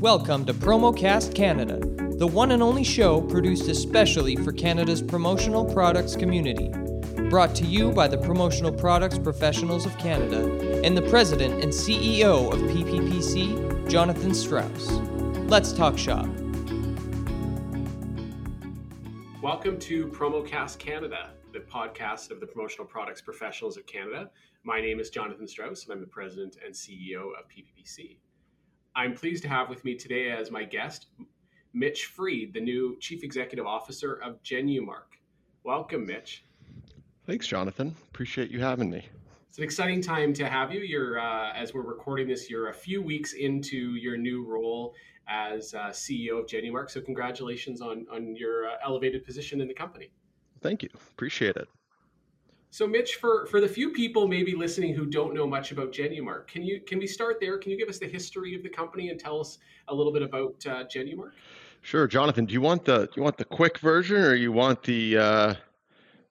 Welcome to PromoCast Canada, the one and only show produced especially for Canada's promotional products community. Brought to you by the Promotional Products Professionals of Canada and the President and CEO of PPPC, Jonathan Strauss. Let's talk shop. Welcome to PromoCast Canada, the podcast of the Promotional Products Professionals of Canada. My name is Jonathan Strauss, and I'm the President and CEO of PPPC. I'm pleased to have with me today as my guest Mitch Freed, the new Chief Executive Officer of Genumark. Welcome, Mitch. Thanks, Jonathan. Appreciate you having me. It's an exciting time to have you. You're, uh, as we're recording this, you're a few weeks into your new role as uh, CEO of Genumark. So, congratulations on on your uh, elevated position in the company. Thank you. Appreciate it. So, Mitch, for for the few people maybe listening who don't know much about Genumark, can you can we start there? Can you give us the history of the company and tell us a little bit about uh, Genumark? Sure, Jonathan. Do you want the do you want the quick version, or you want the uh,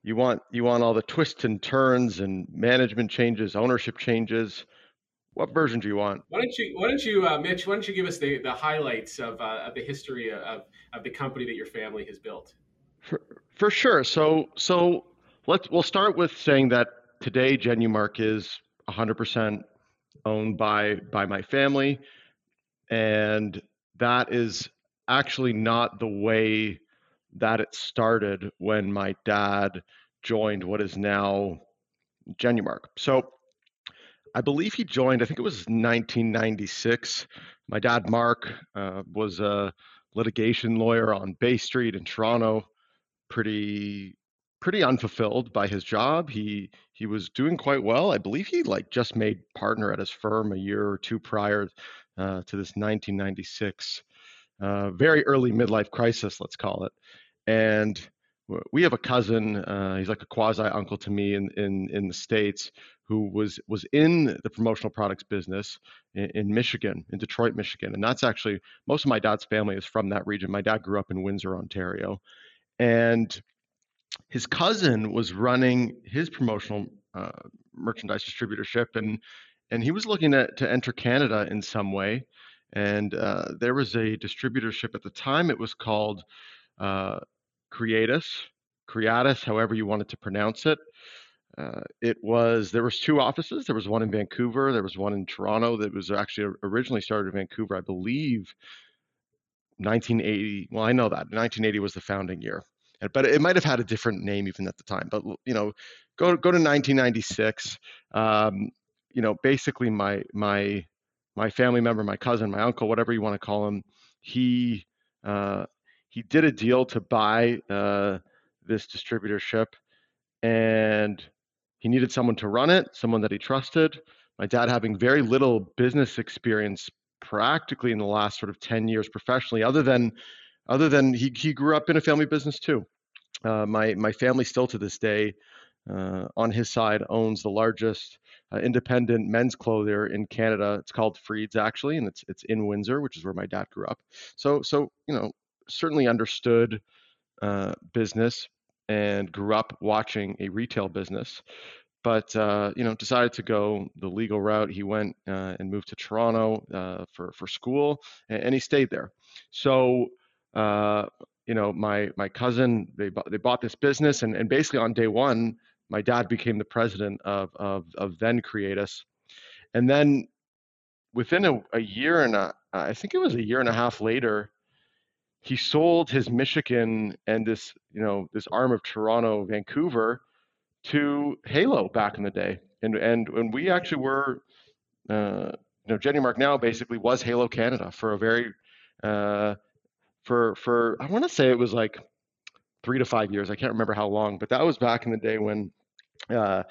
you want you want all the twists and turns and management changes, ownership changes? What version do you want? Why don't you Why don't you, uh, Mitch? Why don't you give us the the highlights of uh, of the history of of the company that your family has built? For, for sure. So so let's we'll start with saying that today Genumark is 100% owned by by my family, and that is actually not the way that it started when my dad joined what is now Genumark. So I believe he joined. I think it was 1996. My dad, Mark, uh, was a litigation lawyer on Bay Street in Toronto. Pretty pretty unfulfilled by his job. He he was doing quite well. I believe he like just made partner at his firm a year or two prior uh, to this 1996 uh, very early midlife crisis, let's call it. And we have a cousin. Uh, he's like a quasi uncle to me in, in in the states who was was in the promotional products business in, in, Michigan, in Detroit, Michigan, and that's actually most of my dad's family is from that region. My dad grew up in Windsor, Ontario, and his cousin was running his promotional uh, merchandise distributorship, and and he was looking at, to enter Canada in some way. And uh, there was a distributorship at the time. It was called uh, Creatus, Creatus, however you wanted to pronounce it. Uh, it was there was two offices. There was one in Vancouver. There was one in Toronto. That was actually originally started in Vancouver, I believe. 1980. Well, I know that 1980 was the founding year, but it might have had a different name even at the time. But you know, go go to 1996. Um, you know, basically my my my family member, my cousin, my uncle, whatever you want to call him, he uh, he did a deal to buy uh, this distributorship, and he needed someone to run it, someone that he trusted. My dad having very little business experience, practically in the last sort of ten years professionally, other than other than he he grew up in a family business too. Uh, my my family still to this day, uh, on his side, owns the largest uh, independent men's clothier in Canada. It's called Freed's actually, and it's it's in Windsor, which is where my dad grew up. So so you know certainly understood uh, business and grew up watching a retail business. But uh, you know, decided to go the legal route. He went uh, and moved to Toronto for for school, and, and, he stayed there. So uh, you know, my my cousin they bought, they bought this business, and and basically on day one, my dad became the president of of, of then Creatus, and then within a, a year and a I think it was a year and a half later, he sold his Michigan and this you know this arm of Toronto, Vancouver, to Halo back in the day, and and when we actually were, uh, you know, Genumark now basically was Halo Canada for a very, uh, for for I want to say it was like three to five years. I can't remember how long, but that was back in the day when uh,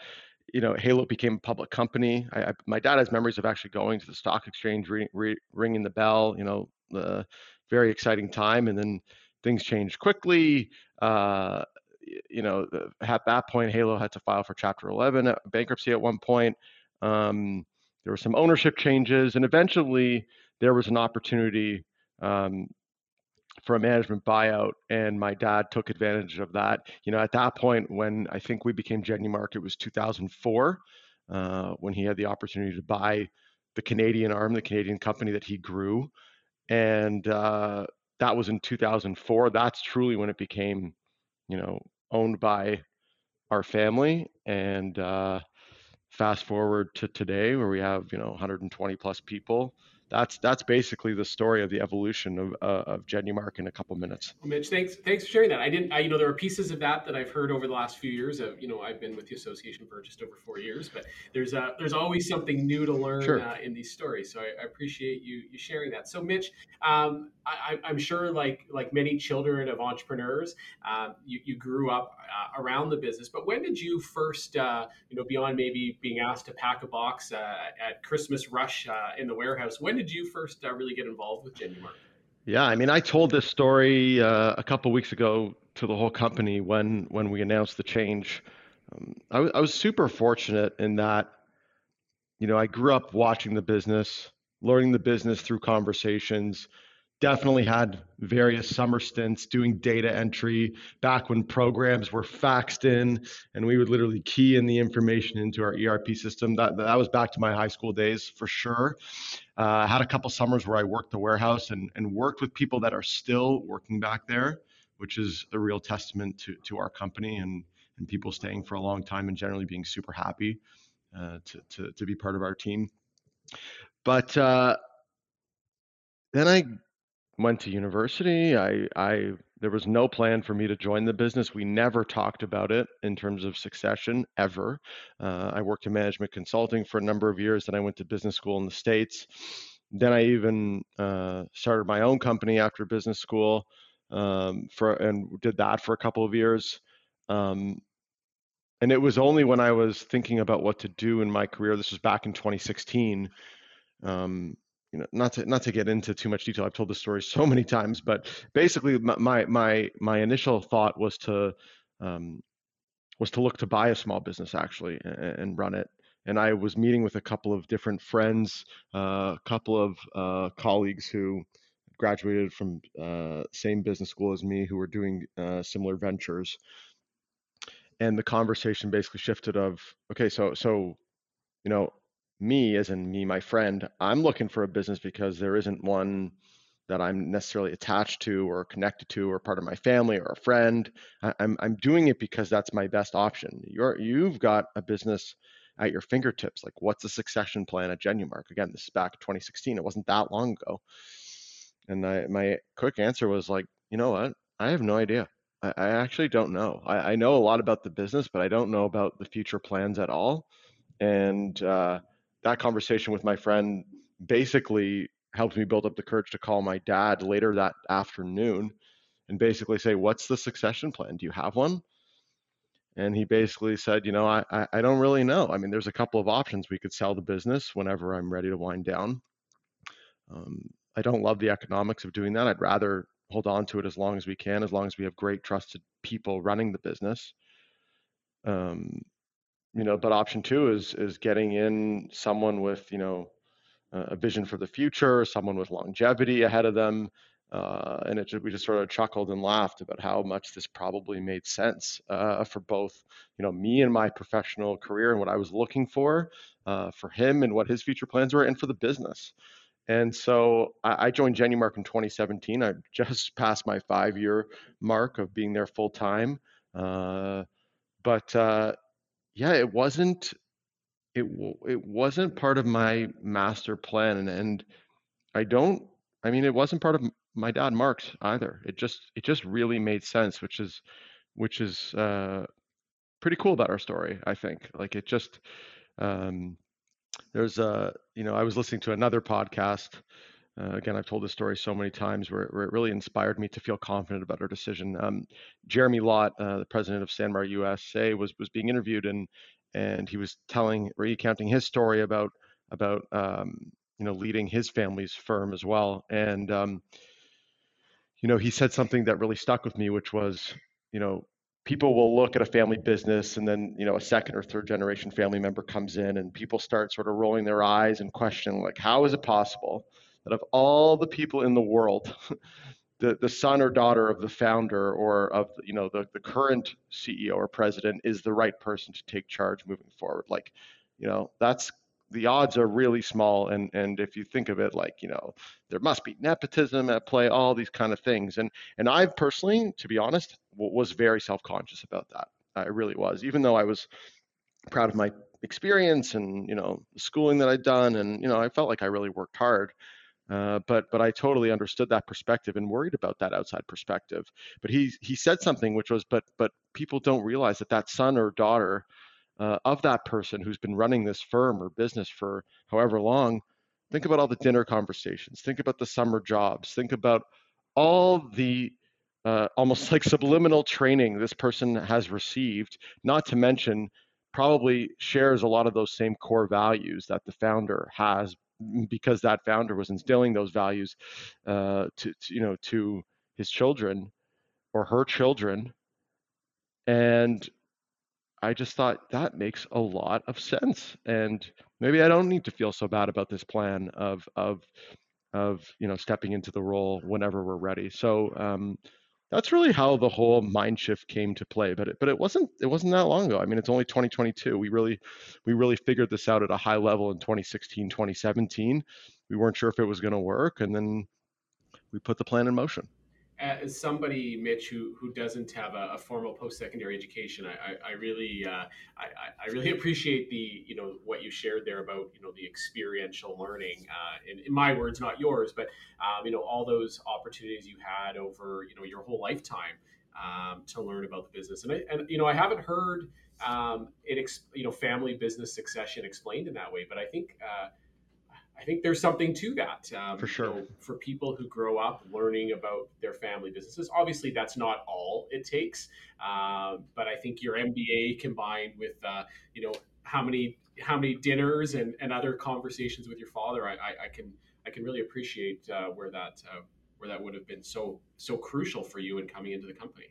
you know, Halo became a public company. I, I, my dad has memories of actually going to the stock exchange, re, re, ringing the bell. You know, very exciting time, and then things changed quickly. Uh, you know, at that point, Halo had to file for Chapter 11 uh, bankruptcy at one point. Um, there were some ownership changes, and eventually there was an opportunity um, for a management buyout, and my dad took advantage of that. You know, at that point, when I think we became Genumark, it was 2004, uh, when he had the opportunity to buy the Canadian arm, the Canadian company that he grew, and uh, that was in 2004. That's truly when it became, you know, owned by our family. And uh, fast forward to today, where we have you know 120 plus people that's that's basically the story of the evolution of uh, of Genumark in a couple minutes. Well, Mitch, thanks thanks for sharing that. I didn't, I, you know, there are pieces of that that I've heard over the last few years. Of, you know, I've been with the association for just over four years, but there's a, there's always something new to learn sure. uh, in these stories. So I, I, appreciate you you sharing that. So Mitch, um, I, am sure like like many children of entrepreneurs, uh, you, you grew up uh, around the business. But when did you first, uh, you know, beyond maybe being asked to pack a box uh, at Christmas rush in the warehouse, when did you first really get involved with Genumark? Yeah, I mean, I told this story uh, a couple weeks ago to the whole company when when we announced the change. Um, I, w- I was super fortunate in that, you know, I grew up watching the business, learning the business through conversations, definitely had various summer stints doing data entry back when programs were faxed in and we would literally key in the information into our ERP system. That, that was back to my high school days for sure. Uh, I had a couple summers where I worked the warehouse and, and worked with people that are still working back there, which is a real testament to, to our company and, and people staying for a long time and generally being super happy uh, to, to, to be part of our team. But uh, then I went to university. I, I there was no plan for me to join the business. We never talked about it in terms of succession ever. Uh, I worked in management consulting for a number of years. Then I went to business school in the states. Then I even uh, started my own company after business school um, for and did that for a couple of years. Um, and it was only when I was thinking about what to do in my career. This was back in 2016. Um, you know, not to not to get into too much detail. I've told this story so many times, but basically, my my my initial thought was to um, was to look to buy a small business actually and, and, run it. And I was meeting with a couple of different friends, uh, a uh, couple of uh, colleagues who graduated from uh, same business school as me, who were doing uh, similar ventures. And the conversation basically shifted of, okay, so so, you know, me, as in me, my friend, I'm looking for a business because there isn't one that I'm necessarily attached to or connected to or part of my family or a friend. I, I'm I'm doing it because that's my best option. You're you've got a business at your fingertips. Like what's the succession plan at Genumark? Again, this is back 2016. It wasn't that long ago. And I, my quick answer was like, you know what? I have no idea. I, I actually don't know. I, I know a lot about the business, but I don't know about the future plans at all. And uh, that conversation with my friend basically helped me build up the courage to call my dad later that afternoon and basically say, What's the succession plan? Do you have one? And he basically said, You know, I, I don't really know. I mean, there's a couple of options. We could sell the business whenever I'm ready to wind down. Um, I don't love the economics of doing that. I'd rather hold on to it as long as we can, as long as we have great, trusted people running the business. Um, you know, but option two is is getting in someone with you know a vision for the future, someone with longevity ahead of them, uh, and it we just sort of chuckled and laughed about how much this probably made sense uh, for both you know me and my professional career and what I was looking for uh, for him and what his future plans were, and for the business. And so I, I joined Genumark in 2017. I just passed my five-year mark of being there full time. Uh, but uh, yeah, it wasn't it it wasn't part of my master plan, and, and I don't. I mean, it wasn't part of my dad Mark's either. It just it just really made sense, which is which is uh, pretty cool about our story. I think like it just um, there's a you know I was listening to another podcast uh, again, I've told this story so many times where, where, it really inspired me to feel confident about our decision. Um, Jeremy Lott, uh, the president of Sanmar USA, was was being interviewed and and he was telling, recounting his story about about um, you know leading his family's firm as well. And um, you know, he said something that really stuck with me, which was, you know, people will look at a family business and then you know a second or third generation family member comes in and people start sort of rolling their eyes and questioning like how is it possible that of all the people in the world, the, the son or daughter of the founder or of you know the, the current CEO or president is the right person to take charge moving forward. Like, you know, that's the odds are really small. And and if you think of it like you know there must be nepotism at play all these kind of things. And and i personally to be honest was very self-conscious about that. I really was even though i was proud of my experience and you know the schooling that i'd done and you know i felt like i really worked hard uh, but but I totally understood that perspective and worried about that outside perspective. But he he said something which was, but but people don't realize that that son or daughter uh, of that person who's been running this firm or business for however long, think about all the dinner conversations, think about the summer jobs, think about all the uh, almost like subliminal training this person has received, not to mention probably shares a lot of those same core values that the founder has because that founder was instilling those values uh, to, to you know to his children or her children and I just thought that makes a lot of sense, and maybe I don't need to feel so bad about this plan of of of you know stepping into the role whenever we're ready. So um, that's really how the whole mind shift came to play. But it, but it wasn't it wasn't that long ago. I mean, it's only 2022. We really we really figured this out at a high level in 2016, 2017. We weren't sure if it was going to work, and then we put the plan in motion as somebody, Mitch, who who doesn't have a, a formal post secondary education, I, I, I really uh, I, I, really appreciate the you know what you shared there about you know the experiential learning. Uh, in, in, my words, not yours, but um, you know all those opportunities you had over you know your whole lifetime um, to learn about the business. And I, and you know I haven't heard um, it you know family business succession explained in that way, but I think. Uh, I think there's something to that. Um, for sure. You know, for people who grow up learning about their family businesses, obviously that's not all it takes. Uh, but I think your MBA combined with, uh, you know, how many how many dinners and, and other conversations with your father, I, I, I can I can really appreciate uh, where that uh, where that would have been so so crucial for you in coming into the company.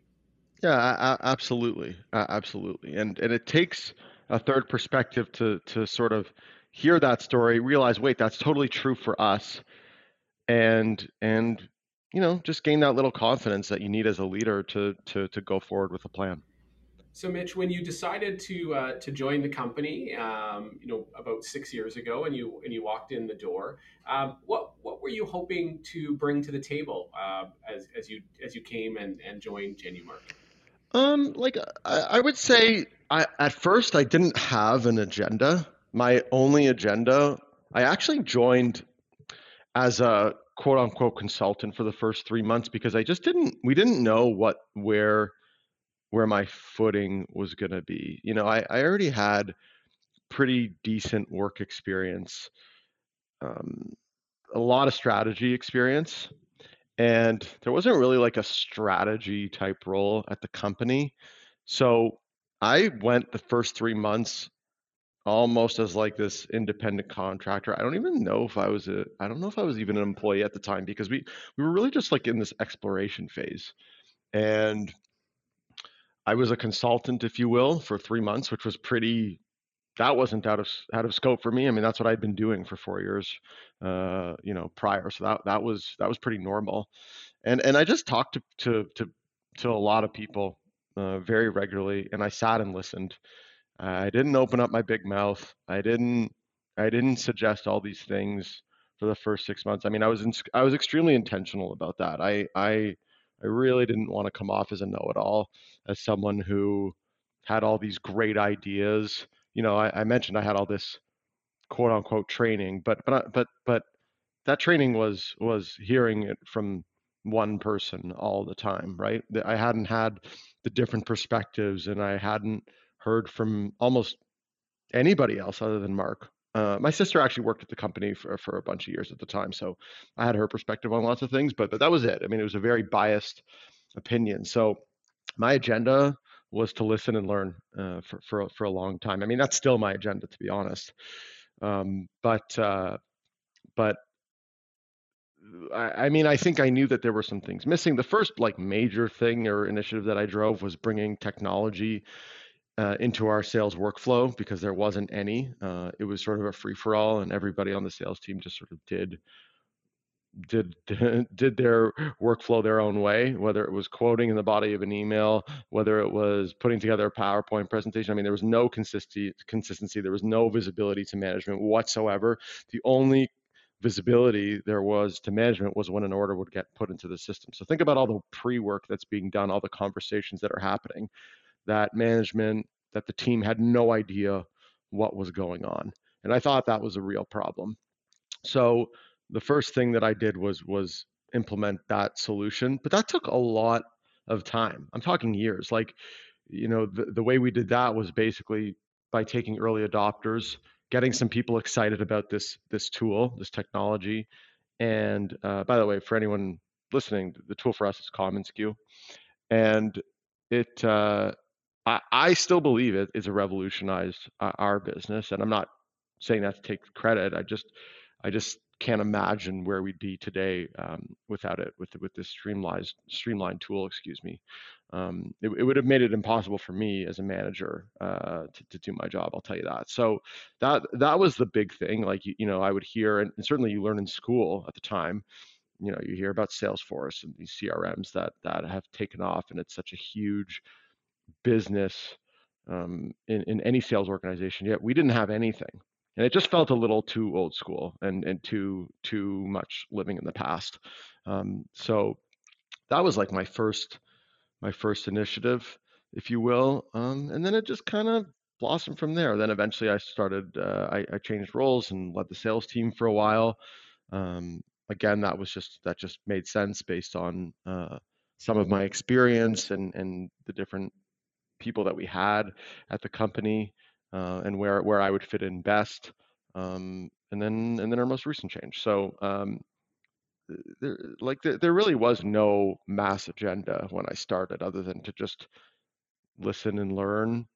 Yeah, I, absolutely, absolutely, and and it takes a third perspective to to sort of hear that story, realize, wait, that's totally true for us, and and you know, just gain that little confidence that you need as a leader to to to go forward with a plan. So, Mitch, when you decided to uh, to join the company, um, you know, about six years ago, and you and you walked in the door, um, what what were you hoping to bring to the table uh, as as you as you came and and joined Genumark? Um, like I, I would say, I, at first I didn't have an agenda my only agenda, I actually joined as a quote unquote consultant for the first three months because I just didn't, we didn't know what, where, where my footing was going to be. You know, I, I already had pretty decent work experience, um, a lot of strategy experience. And there wasn't really like a strategy type role at the company. So I went the first three months almost as like this independent contractor. I don't even know if I was a I don't know if I was even an employee at the time because we we were really just like in this exploration phase. And I was a consultant, if you will, for three months, which was pretty that wasn't out of out of scope for me. I mean, that's what I'd been doing for four years, uh, you know, prior. So that that was that was pretty normal, and and I just talked to to to, to a lot of people uh, very regularly, and I sat and listened, I didn't open up my big mouth. I didn't I didn't suggest all these things for the first six months. I mean, I was in, I was extremely intentional about that. I I I really didn't want to come off as a know-it-all, as someone who had all these great ideas. You know, I, I mentioned I had all this quote unquote training, but but but but that training was was hearing it from one person all the time, right? I hadn't had the different perspectives, and I hadn't heard from almost anybody else other than Mark. Uh, my sister actually worked at the company for, for a bunch of years at the time, so I had her perspective on lots of things, but, but that was it. I mean, it was a very biased opinion. So my agenda was to listen and learn uh, for, for, for a long time. I mean, that's still my agenda, to be honest. Um, but uh, but I, I, mean, I think I knew that there were some things missing. The first like major thing or initiative that I drove was bringing technology uh, into our sales workflow because there wasn't any. Uh, it was sort of a free for all, and everybody on the sales team just sort of did did did their workflow their own way, whether it was quoting in the body of an email, whether it was putting together a PowerPoint presentation. I mean, there was no consistency. Consistency. There was no visibility to management whatsoever. The only visibility there was to management was when an order would get put into the system. So think about all the pre-work that's being done, all the conversations that are happening, that management, that the team had no idea what was going on. And I thought that was a real problem. So the first thing that I did was was implement that solution, but that took a lot of time. I'm talking years. Like, you know, the, the way we did that was basically by taking early adopters, getting some people excited about this this tool, this technology. And uh, by the way, for anyone listening, the tool for us is commonsku, and it uh, I, I, still believe it is a revolutionized uh, our business, and I'm not saying that to take credit. I just I just can't imagine where we'd be today um, without it with with this streamlined streamlined tool. Excuse me. Um, it, it, would have made it impossible for me as a manager uh, to, to do my job. I'll tell you that. So that that was the big thing. Like you, you know, I would hear, and certainly you learn in school at the time. You know, you hear about Salesforce and these CRMs that that have taken off, and it's such a huge business um, in in any sales organization. Yet we didn't have anything and it just felt a little too old school and and too too much living in the past. Um, so that was like my first my first initiative, if you will, um, and then it just kind of blossomed from there. Then eventually I started uh, I, I, changed roles and led the sales team for a while. Um, again, that was just that just made sense based on uh, some of my experience and and the different people that we had at the company uh, and where where I would fit in best. Um, and then and then our most recent change. So um, there, like there, there really was no mass agenda when I started, other than to just listen and learn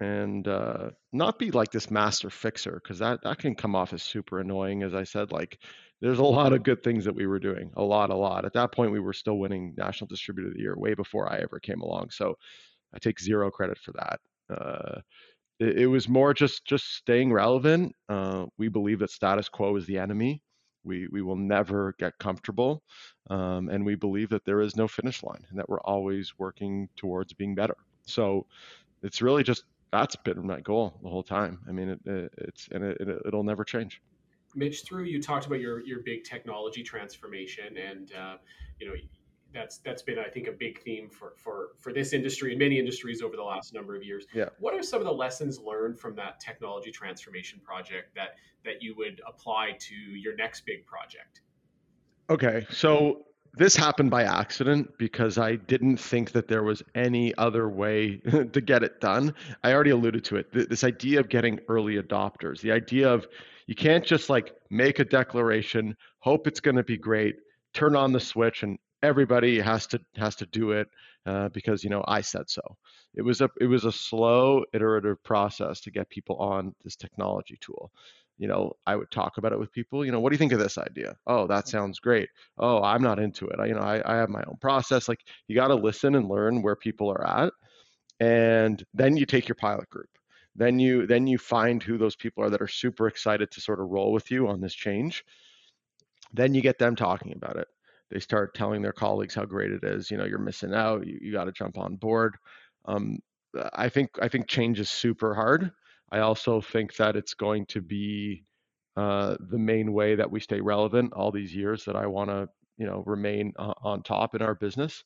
and uh, not be like this master fixer because that that can come off as super annoying. As I said, like there's a lot of good things that we were doing, a lot, a lot. At that point, we were still winning National Distributor of the Year way before I ever came along. So I take zero credit for that. Uh, it, it was more just just staying relevant. Uh, we believe that status quo is the enemy. We we will never get comfortable, um, and we believe that there is no finish line, and that we're always working towards being better. So it's really just that's been my goal the whole time. I mean, it, it, it's and it, it, will never change. Mitch, through you talked about your your big technology transformation, and uh, you know that's that's been I think a big theme for for for this industry and many industries over the last number of years. Yeah. What are some of the lessons learned from that technology transformation project that that you would apply to your next big project? Okay, so this happened by accident because I didn't think that there was any other way to get it done. I already alluded to it. This idea of getting early adopters, the idea of you can't just like make a declaration, hope it's going to be great, turn on the switch and everybody has to has to do it uh, because you know I said so. It was a it was a slow iterative process to get people on this technology tool. You know, I would talk about it with people. You know, what do you think of this idea? Oh, that sounds great. Oh, I'm not into it. I, you know, I, I have my own process. Like you got to listen and learn where people are at, and then you take your pilot group. Then you then you find who those people are that are super excited to sort of roll with you on this change. Then you get them talking about it they start telling their colleagues how great it is. You know, you're missing out. You, you got to jump on board. Um, I think I think change is super hard. I also think that it's going to be uh, the main way that we stay relevant all these years that I want to you know remain uh, on top in our business.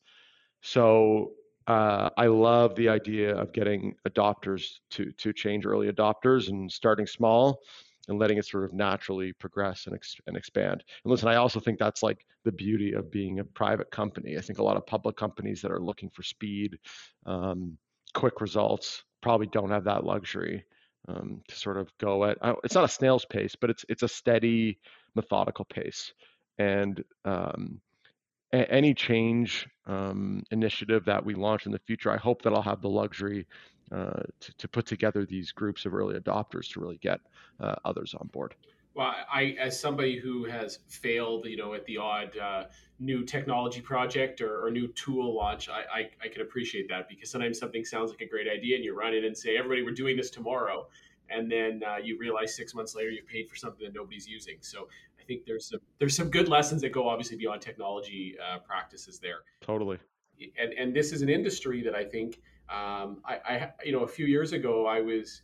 So uh, I love the idea of getting adopters to to change early adopters and starting small and letting it sort of naturally progress and, ex- and expand. And listen, I also think that's like the beauty of being a private company. I think a lot of public companies that are looking for speed, um, quick results, probably don't have that luxury um, to sort of go at. It's not a snail's pace, but it's it's a steady, methodical pace. And um, a- any change um, initiative that we launch in the future, I hope that I'll have the luxury uh, to, to put together these groups of early adopters to really get uh, others on board. Well, I, as somebody who has failed, you know, at the odd uh, new technology project or, or new tool launch, I, I, I, can appreciate that because sometimes something sounds like a great idea and you run in and say, everybody, we're doing this tomorrow. And then uh, you realize six months later you've paid for something that nobody's using. So I I think there's some there's some good lessons that go obviously beyond technology uh, practices there. Totally. And and this is an industry that I think um, I, I you know a few years ago I was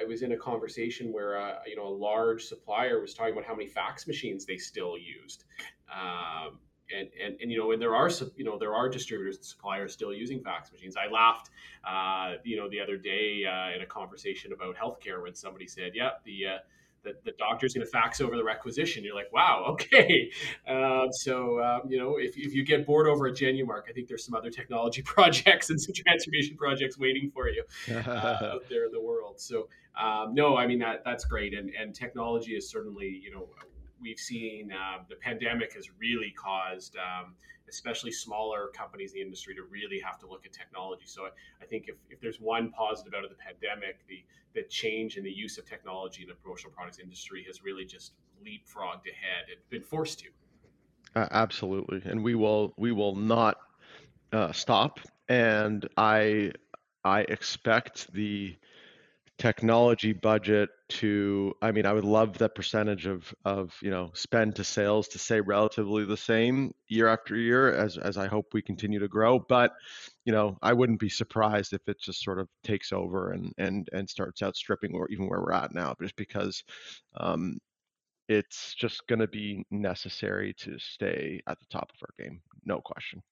I was in a conversation where uh, you know a large supplier was talking about how many fax machines they still used. Um, and, and, and you know and there are you know there are distributors and suppliers still using fax machines. I laughed uh, you know the other day uh, in a conversation about healthcare when somebody said, "Yeah, the uh, the, the doctor's going to fax over the requisition. You're like, wow, okay. Um, so, um, you know, if, if you get bored over a Genumark, I think there's some other technology projects and some transformation projects waiting for you uh, out there in the world. So, um, no, I mean, that that's great. And, and technology is certainly, you know, we've seen uh, the pandemic has really caused um, especially smaller companies in the industry to really have to look at technology. So I, I think if, if there's one positive out of the pandemic, the, the change in the use of technology in the promotional products industry has really just leapfrogged ahead and been forced to. Uh, absolutely, and we will we will not uh, stop. And I I expect the technology budget to i mean i would love that percentage of of you know spend to sales to stay relatively the same year after year as as i hope we continue to grow. But you know i wouldn't be surprised if it just sort of takes over and and and starts outstripping or even where we're at now just because um it's just going to be necessary to stay at the top of our game no question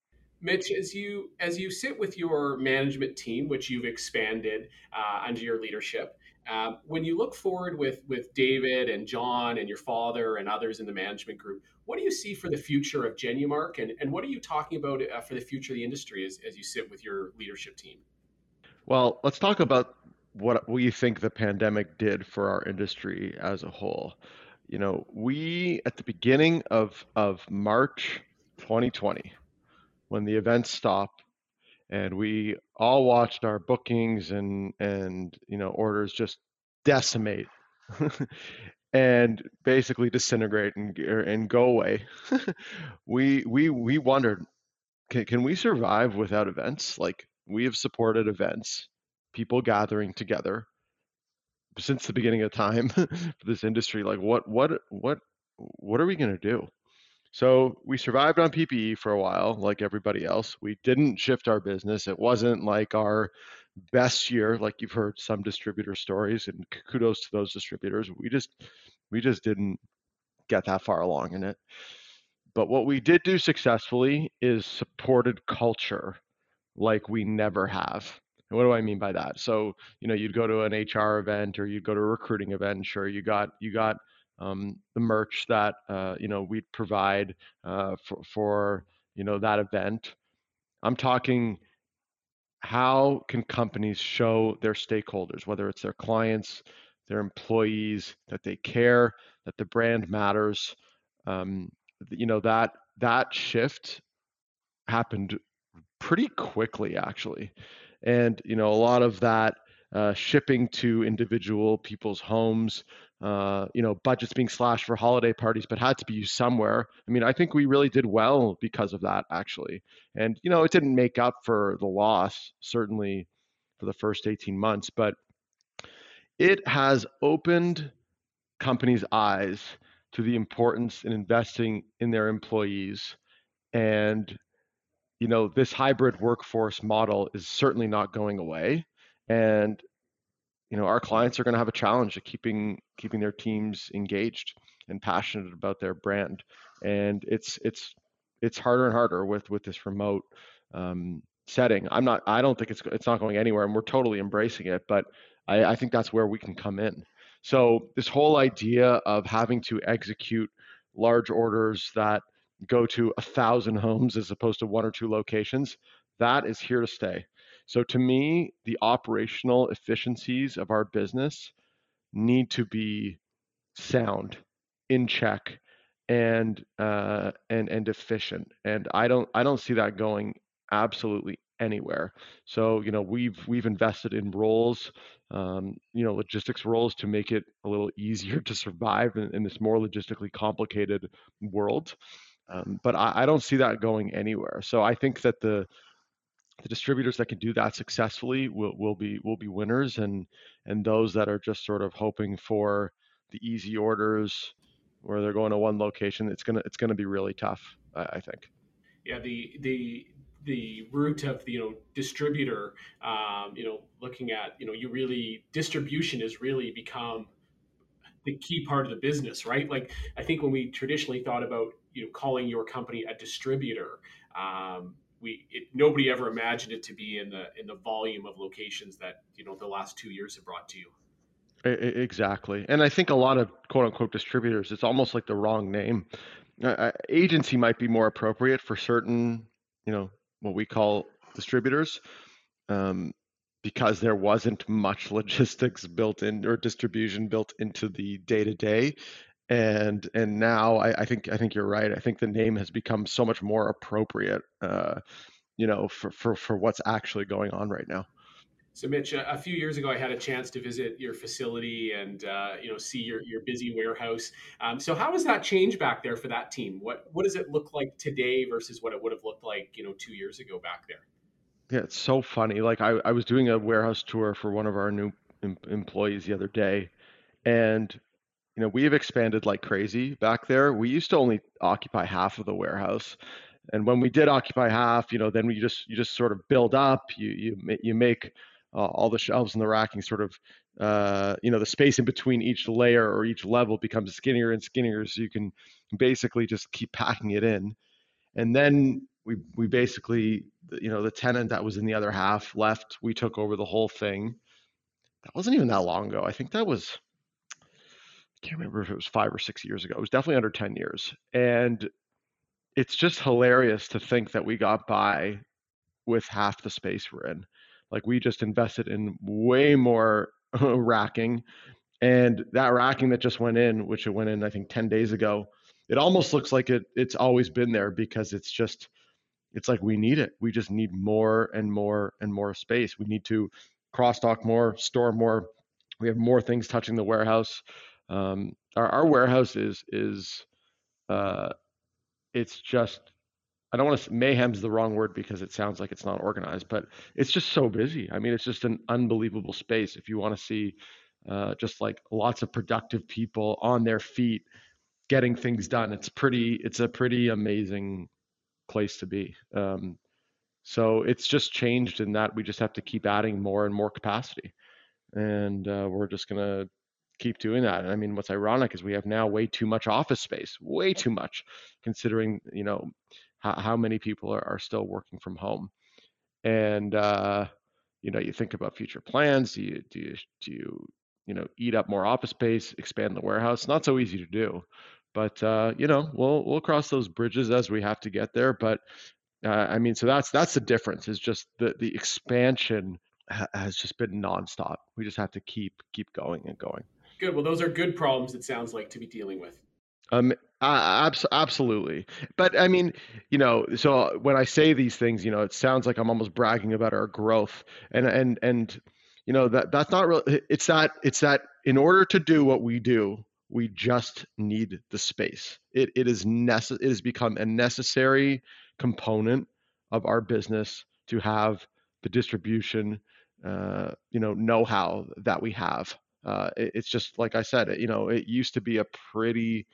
Mitch, as you as you sit with your management team, which you've expanded uh, under your leadership, uh, when you look forward with with David and John and your father and others in the management group, what do you see for the future of Genumark, and and what are you talking about uh, for the future of the industry as as you sit with your leadership team? Well, let's talk about what we think the pandemic did for our industry as a whole. You know, we at the beginning of of March 2020 when the events stop and we all watched our bookings and and you know orders just decimate and basically disintegrate and er, and go away. We we we wondered can, can we survive without events? Like we have supported events people gathering together since the beginning of time for this industry. Like what what what what are we going to do so we survived on PPE for a while, like everybody else. We didn't shift our business. It wasn't like our best year, like you've heard some distributor stories, and kudos to those distributors. We just we just didn't get that far along in it. But what we did do successfully is supported culture like we never have. And what do I mean by that? So, you know, you'd go to an HR event or you'd go to a recruiting event, sure, you got you got um, the merch that uh, you know we provide uh, for, for you know that event. I'm talking how can companies show their stakeholders, whether it's their clients, their employees, that they care, that the brand matters. Um, you know that that shift happened pretty quickly actually, and you know a lot of that uh, shipping to individual people's homes, uh, you know, budgets being slashed for holiday parties, but had to be used somewhere. I mean, I think we really did well because of that, actually. And, you know, it didn't make up for the loss, certainly for the first 18 months, but it has opened companies' eyes to the importance in investing in their employees. And, you know, this hybrid workforce model is certainly not going away. And you know our clients are going to have a challenge of keeping keeping their teams engaged and passionate about their brand and it's it's it's harder and harder with with this remote um, setting. I'm not i don't think it's it's not going anywhere and we're totally embracing it but I, I think that's where we can come in. So this whole idea of having to execute large orders that go to a thousand homes as opposed to one or two locations that is here to stay so to me, the operational efficiencies of our business need to be sound, in check, and uh, and and efficient. And I don't I don't see that going absolutely anywhere. So you know we've we've invested in roles, um, you know logistics roles to make it a little easier to survive in, in this more logistically complicated world. Um, but I, I don't see that going anywhere. So I think that the the distributors that can do that successfully will, will be will be winners and and those that are just sort of hoping for the easy orders where they're going to one location, it's gonna it's gonna be really tough. I, I think. Yeah, the the the root of the you know distributor, um, you know, looking at you know you really distribution has really become the key part of the business, right? Like I think when we traditionally thought about you know calling your company a distributor, um, we it, nobody ever imagined it to be in the in the volume of locations that you know the last two years have brought to you. Exactly, and I think a lot of quote unquote distributors, it's almost like the wrong name. Uh, agency might be more appropriate for certain, you know, what we call distributors. Um, because there wasn't much logistics built in or distribution built into the day to day. And and now I, I, think I think you're right. I think the name has become so much more appropriate, uh, you know, for, for for what's actually going on right now. So, Mitch, a, few years ago, I had a chance to visit your facility and uh, you know see your, your busy warehouse. Um, so, how has that changed back there for that team? What what does it look like today versus what it would have looked like you know two years ago back there? Yeah, it's so funny. Like I, I was doing a warehouse tour for one of our new em- employees the other day, and you know we have expanded like crazy back there. We used to only occupy half of the warehouse, and when we did occupy half, you know, then we just you just sort of build up. You you you make uh, all the shelves and the racking sort of uh, you know the space in between each layer or each level becomes skinnier and skinnier, so you can basically just keep packing it in, and then we we basically you know the tenant that was in the other half left. We took over the whole thing. That wasn't even that long ago. I think that was can't remember if it was five or six years ago. It was definitely under ten years, and it's just hilarious to think that we got by with half the space we're in. Like we just invested in way more racking, and that racking that just went in, which it went in I think ten days ago, it almost looks like it it's always been there because it's just it's like we need it. We just need more and more and more space. We need to cross dock more, store more. We have more things touching the warehouse. Um, our, our warehouse is is uh, it's just I don't want to mayhem's the wrong word because it sounds like it's not organized, but it's just so busy. I mean, it's just an unbelievable space. If you want to see uh, just like lots of productive people on their feet getting things done, it's pretty. It's a pretty amazing place to be. Um, so it's just changed in that we just have to keep adding more and more capacity, and uh, we're just gonna keep doing that. And I mean, what's ironic is we have now way too much office space, way too much, considering you know how, how many people are, are still working from home. And uh, you know, you think about future plans. Do you do you do you you know eat up more office space, expand the warehouse? Not so easy to do. But uh, you know, we'll we'll cross those bridges as we have to get there. But uh, I mean, so that's that's the difference. Is just the the expansion ha- has just been nonstop. We just have to keep keep going and going. Good. Well, those are good problems. It sounds like to be dealing with. Um, uh, absolutely. But I mean, you know, so when I say these things, you know, it sounds like I'm almost bragging about our growth, and and and you know that that's not real. It's that it's that in order to do what we do, we just need the space. It, it is necess- it has become a necessary component of our business to have the distribution, uh, you know, know-how that we have. Uh, it, it's just like I said, it, you know, it used to be a pretty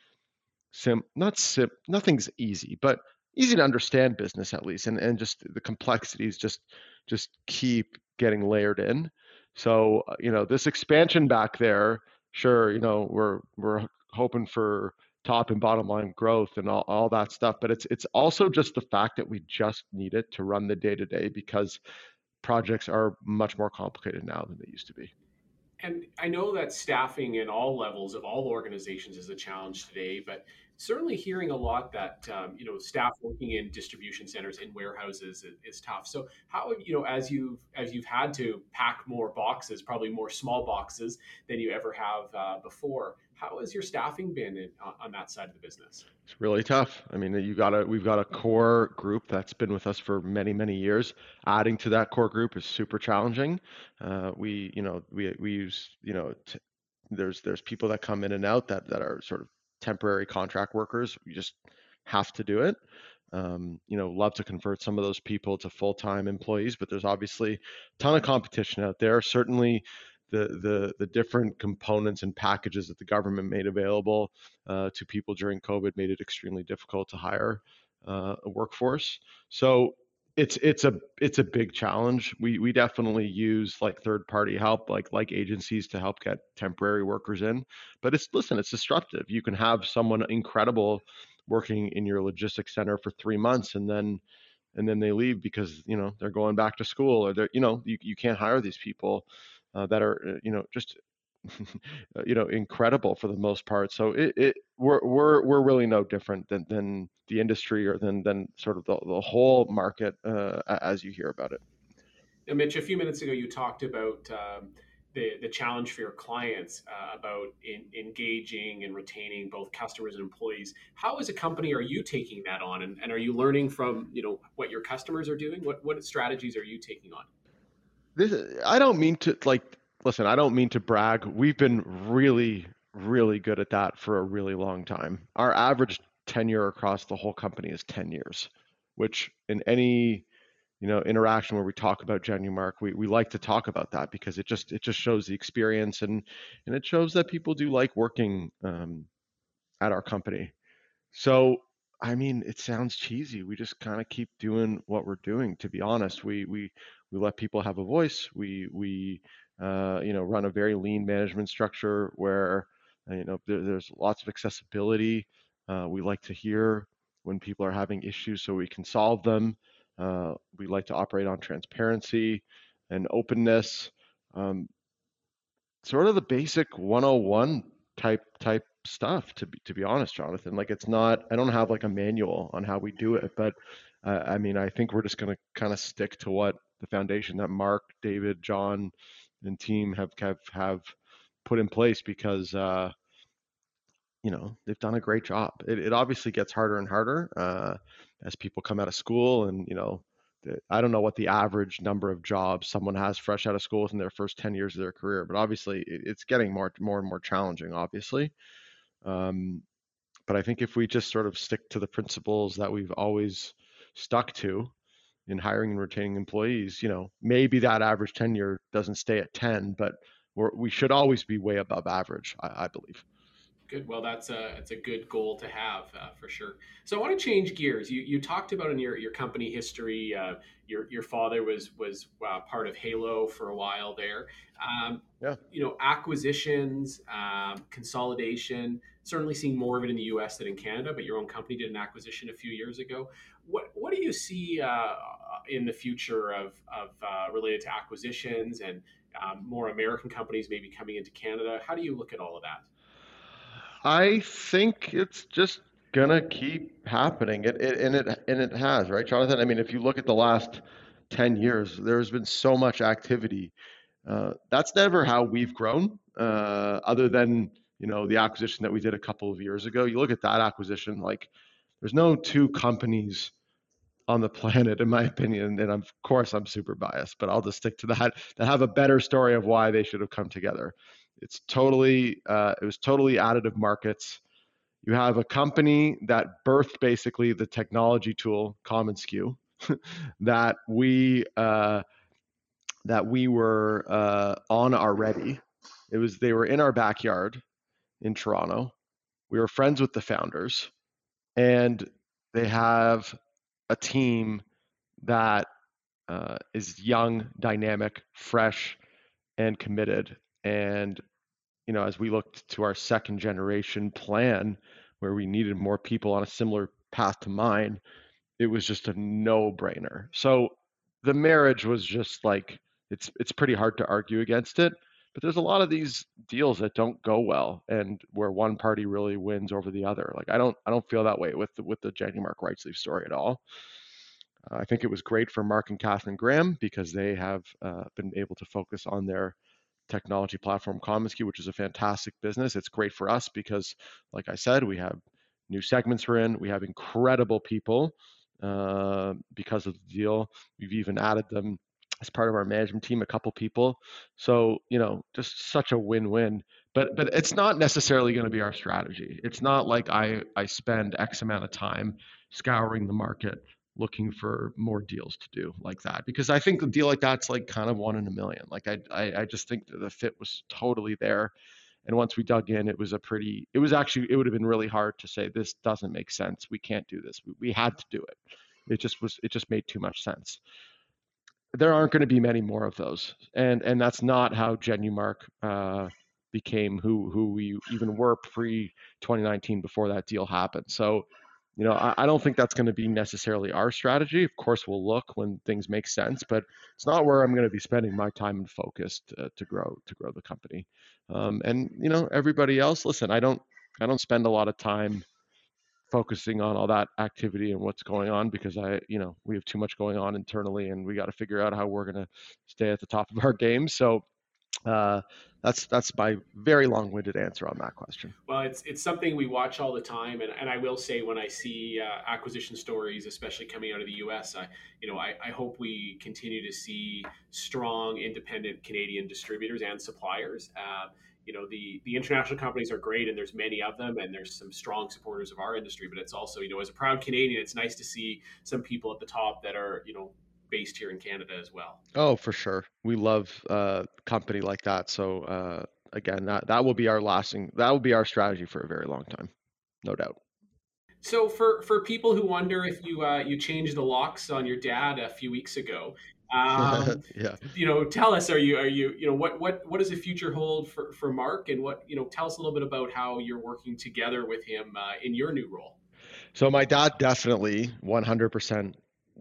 sim, not sim, nothing's easy, but easy to understand business at least, and and just the complexities just just keep getting layered in. So uh, you know, this expansion back there sure, you know, we're we're hoping for top and bottom line growth and all, all that stuff. But it's it's also just the fact that we just need it to run the day to day because projects are much more complicated now than they used to be. And I know that staffing in all levels of all organizations is a challenge today, but certainly hearing a lot that um, you know staff working in distribution centers in warehouses is, is, tough. So how you know as you've as you've had to pack more boxes probably more small boxes than you ever have uh, before how has your staffing been in, on, on that side of the business it's really tough i mean you got a we've got a core group that's been with us for many many years adding to that core group is super challenging uh, we you know we, we use you know t- there's there's people that come in and out that that are sort of temporary contract workers. You just have to do it. Um, you know, love to convert some of those people to full-time employees, but there's obviously a ton of competition out there. Certainly, the the the different components and packages that the government made available uh, to people during COVID made it extremely difficult to hire uh, a workforce. So it's it's a it's a big challenge. We we definitely use like third party help, like like agencies to help get temporary workers in. But it's listen, it's disruptive. You can have someone incredible working in your logistics center for three months and then and then they leave because you know they're going back to school or they're you know you, you can't hire these people uh, that are uh, you know just you know incredible for the most part. So it, it we're, we're we're really no different than than the industry or than than sort of the, the whole market uh, as you hear about it. Now, mitch a few minutes ago you talked about um, the, the challenge for your clients uh, about in, engaging and retaining both customers and employees. How as a company are you taking that on? And, and are you learning from you know what your customers are doing? What what strategies are you taking on this i don't mean to like listen i don't mean to brag we've been really really good at that for a really long time our average tenure across the whole company is 10 years which in any you know interaction where we talk about Genumark, we, we like to talk about that because it just it just shows the experience and and it shows that people do like working um, at our company. So I mean, it sounds cheesy. We just kind of keep doing what we're doing. To be honest, we we we let people have a voice. We we uh, you know run a very lean management structure where uh, you know there, there's lots of accessibility. Uh, we like to hear when people are having issues so we can solve them. Uh, we like to operate on transparency and openness. Um, sort of the basic 101 type type stuff to be to be honest jonathan like it's not i don't have like a manual on how we do it but uh, i mean i think we're just going to kind of stick to what the foundation that mark david john and team have have have put in place because uh, you know they've done a great job. It, it obviously gets harder and harder uh, as people come out of school, and you know, I don't know what the average number of jobs someone has fresh out of school within their first ten years of their career, but obviously it, it's getting more more and more challenging. Obviously, um, but I think if we just sort of stick to the principles that we've always stuck to in hiring and retaining employees, you know, maybe that average tenure doesn't stay at ten, but we should always be way above average, I, I believe. Good. Well, that's a it's a good goal to have uh, for sure. So I want to change gears. You you talked about in your, your company history. Uh, your your father was was uh, part of Halo for a while there. Um, yeah. You know, acquisitions, um, consolidation. Certainly seeing more of it in the U.S. than in Canada. But your own company did an acquisition a few years ago. What what do you see uh, in the future of of uh, related to acquisitions and um, more American companies maybe coming into Canada? How do you look at all of that? I think it's just gonna keep happening. It, it and it and it has, right, Jonathan? I mean, if you look at the last ten years, there's been so much activity. Uh, that's never how we've grown, uh, other than you know the acquisition that we did a couple of years ago. You look at that acquisition, like there's no two companies on the planet, in my opinion, and of course I'm super biased, but I'll just stick to that that have a better story of why they should have come together. It's totally, uh, it was totally additive markets. You have a company that birthed basically the technology tool commonsku that we uh, that we were uh, on already. It was they were in our backyard in Toronto. We were friends with the founders, and they have a team that uh, is young, dynamic, fresh, and committed. And, you know, as we looked to our second generation plan where we needed more people on a similar path to mine, it was just a no brainer. So the marriage was just like, it's, it's pretty hard to argue against it. But there's a lot of these deals that don't go well, and where one party really wins over the other. Like I don't, I don't feel that way with the, with the Genumark Rightsleeve story at all. Uh, I think it was great for Mark and Catherine Graham because they have uh, been able to focus on their technology platform commonsku, which is a fantastic business. It's great for us because, like I said, we have new segments we're in. We have incredible people uh, because of the deal. We've even added them as part of our management team, a couple people. So you know, just such a win-win. But but it's not necessarily going to be our strategy. It's not like I I spend X amount of time scouring the market looking for more deals to do like that because I think a deal like that's like kind of one in a million. Like I I, I just think the fit was totally there. And once we dug in, it was a pretty. It was actually. It would have been really hard to say this doesn't make sense. We can't do this. We, we had to do it. It just was. It just made too much sense. There aren't going to be many more of those, and and that's not how Genumark uh, became who who we even were pre 2019 before that deal happened. So you know, I, I don't think that's going to be necessarily our strategy. Of course, we'll look when things make sense, but it's not where I'm going to be spending my time and focus to, to grow to grow the company. Um, and you know, everybody else, listen, I don't I don't spend a lot of time focusing on all that activity and what's going on because I, you know, we have too much going on internally, and we got to figure out how we're going to stay at the top of our game. So uh, that's that's my very long-winded answer on that question. Well, it's it's something we watch all the time, and, and I will say when I see uh, acquisition stories, especially coming out of the U.S., I you know I, I hope we continue to see strong, independent Canadian distributors and suppliers. Uh, you know the the international companies are great, and there's many of them, and there's some strong supporters of our industry. But it's also you know as a proud Canadian, it's nice to see some people at the top that are you know based here in Canada as well. Oh, for sure. We love uh, company like that. So uh, again, that that will be our lasting. That will be our strategy for a very long time, no doubt. So for for people who wonder if you uh, you changed the locks on your dad a few weeks ago, um, yeah. You know, tell us, are you are you you know what what what does the future hold for for Mark, and what you know, tell us a little bit about how you're working together with him uh, in your new role. So my dad definitely 100%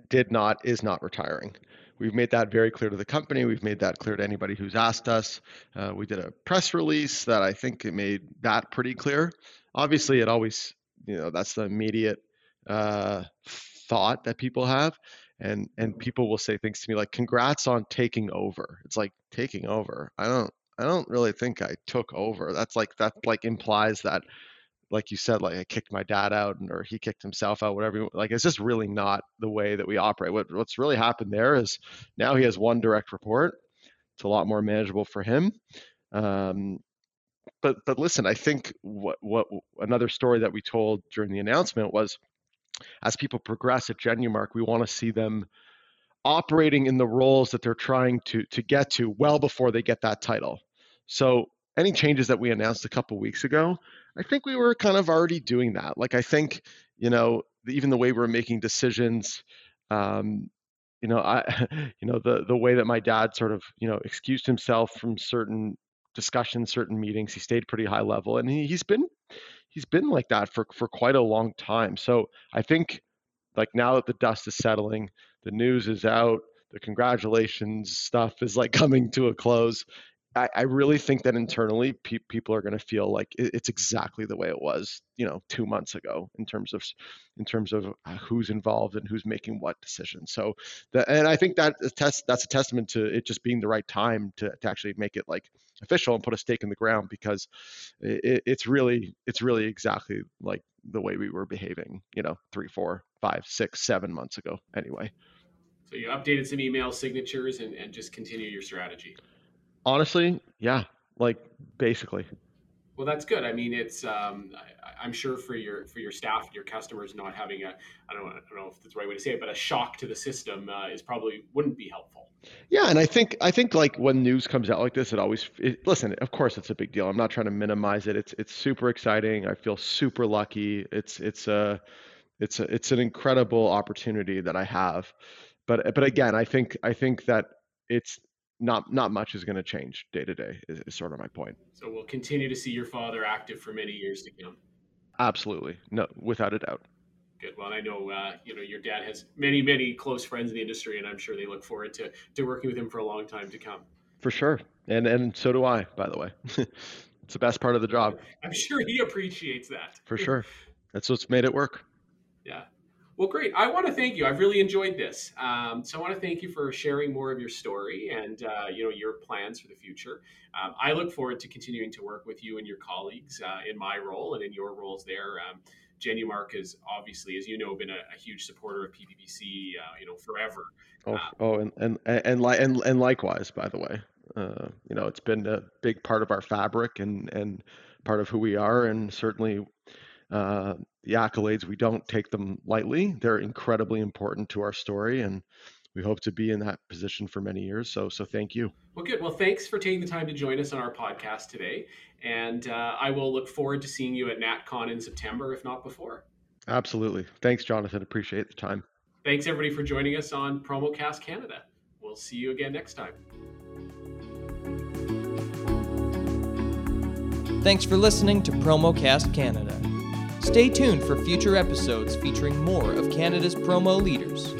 did not, is not retiring. We've made that very clear to the company. We've made that clear to anybody who's asked us. Uh, we did a press release that I think it made that pretty clear. Obviously, it always, you know, that's the immediate uh, thought that people have, and and people will say things to me like, "Congrats on taking over." It's like taking over. I don't, I don't really think I took over. That's like that like implies that like you said, like I kicked my dad out or he kicked himself out, whatever. Like it's just really not the way that we operate. What what's really happened there is now he has one direct report. It's a lot more manageable for him. Um, but but listen, I think what what another story that we told during the announcement was, as people progress at Genumark, we want to see them operating in the roles that they're trying to to get to well before they get that title. So any changes that we announced a couple weeks ago, I think we were kind of already doing that. Like I think, you know, even the way we're making decisions, um, you know, I, you know, the the way that my dad sort of, you know, excused himself from certain discussions, certain meetings, he stayed pretty high level, and he, he's been he's been like that for for quite a long time. So I think, like now that the dust is settling, the news is out, the congratulations stuff is like coming to a close. I, I really think that internally pe- people are going to feel like it, it's exactly the way it was, you know, two months ago in terms of in terms of uh, who's involved and who's making what decisions. So, the, and I think that test that's a testament to it just being the right time to, to actually make it like official and put a stake in the ground because it, it's really it's really exactly like the way we were behaving, you know, three, four, five, six, seven months ago. Anyway. So you updated some email signatures and, and just continue your strategy. Honestly, yeah, like basically. Well, that's good. I mean, it's um, I, am sure for your for your staff, your customers, not having a I don't, I don't know if that's the right way to say it, but a shock to the system uh, is probably wouldn't be helpful. Yeah, and I think I think like when news comes out like this, it always it, listen. Of course, it's a big deal. I'm not trying to minimize it. It's it's super exciting. I feel super lucky. It's it's a it's a, it's an incredible opportunity that I have. But but again, I think I think that it's not not much is going to change day to day is, is, sort of my point. So we'll continue to see your father active for many years to come. Absolutely. No without a doubt. Good. Well i know uh, you know your dad has many many close friends in the industry and i'm sure they look forward to to working with him for a long time to come. For sure. And and so do i by the way. It's the best part of the job. I'm sure he appreciates that. For sure. That's what's made it work. Yeah well, great. I want to thank you. I've really enjoyed this. Um, so I want to thank you for sharing more of your story and uh, you know your plans for the future. Um, I look forward to continuing to work with you and your colleagues uh, in my role and in your roles there. Um, Mark has obviously, as you know, been a, a huge supporter of PPPC, uh, you know, forever. Oh, uh, oh, and and and and, and, and likewise, by the way, uh, you know, it's been a big part of our fabric and and part of who we are, and certainly uh, the accolades. We don't take them lightly. They're incredibly important to our story, and we hope to be in that position for many years. So, so thank you. Well, good. Well, thanks for taking the time to join us on our podcast today, and uh, I will look forward to seeing you at NatCon in September, if not before. Absolutely. Thanks, Jonathan. Appreciate the time. Thanks everybody for joining us on PromoCast Canada. We'll see you again next time. Thanks for listening to PromoCast Canada. Stay tuned for future episodes featuring more of Canada's promo leaders.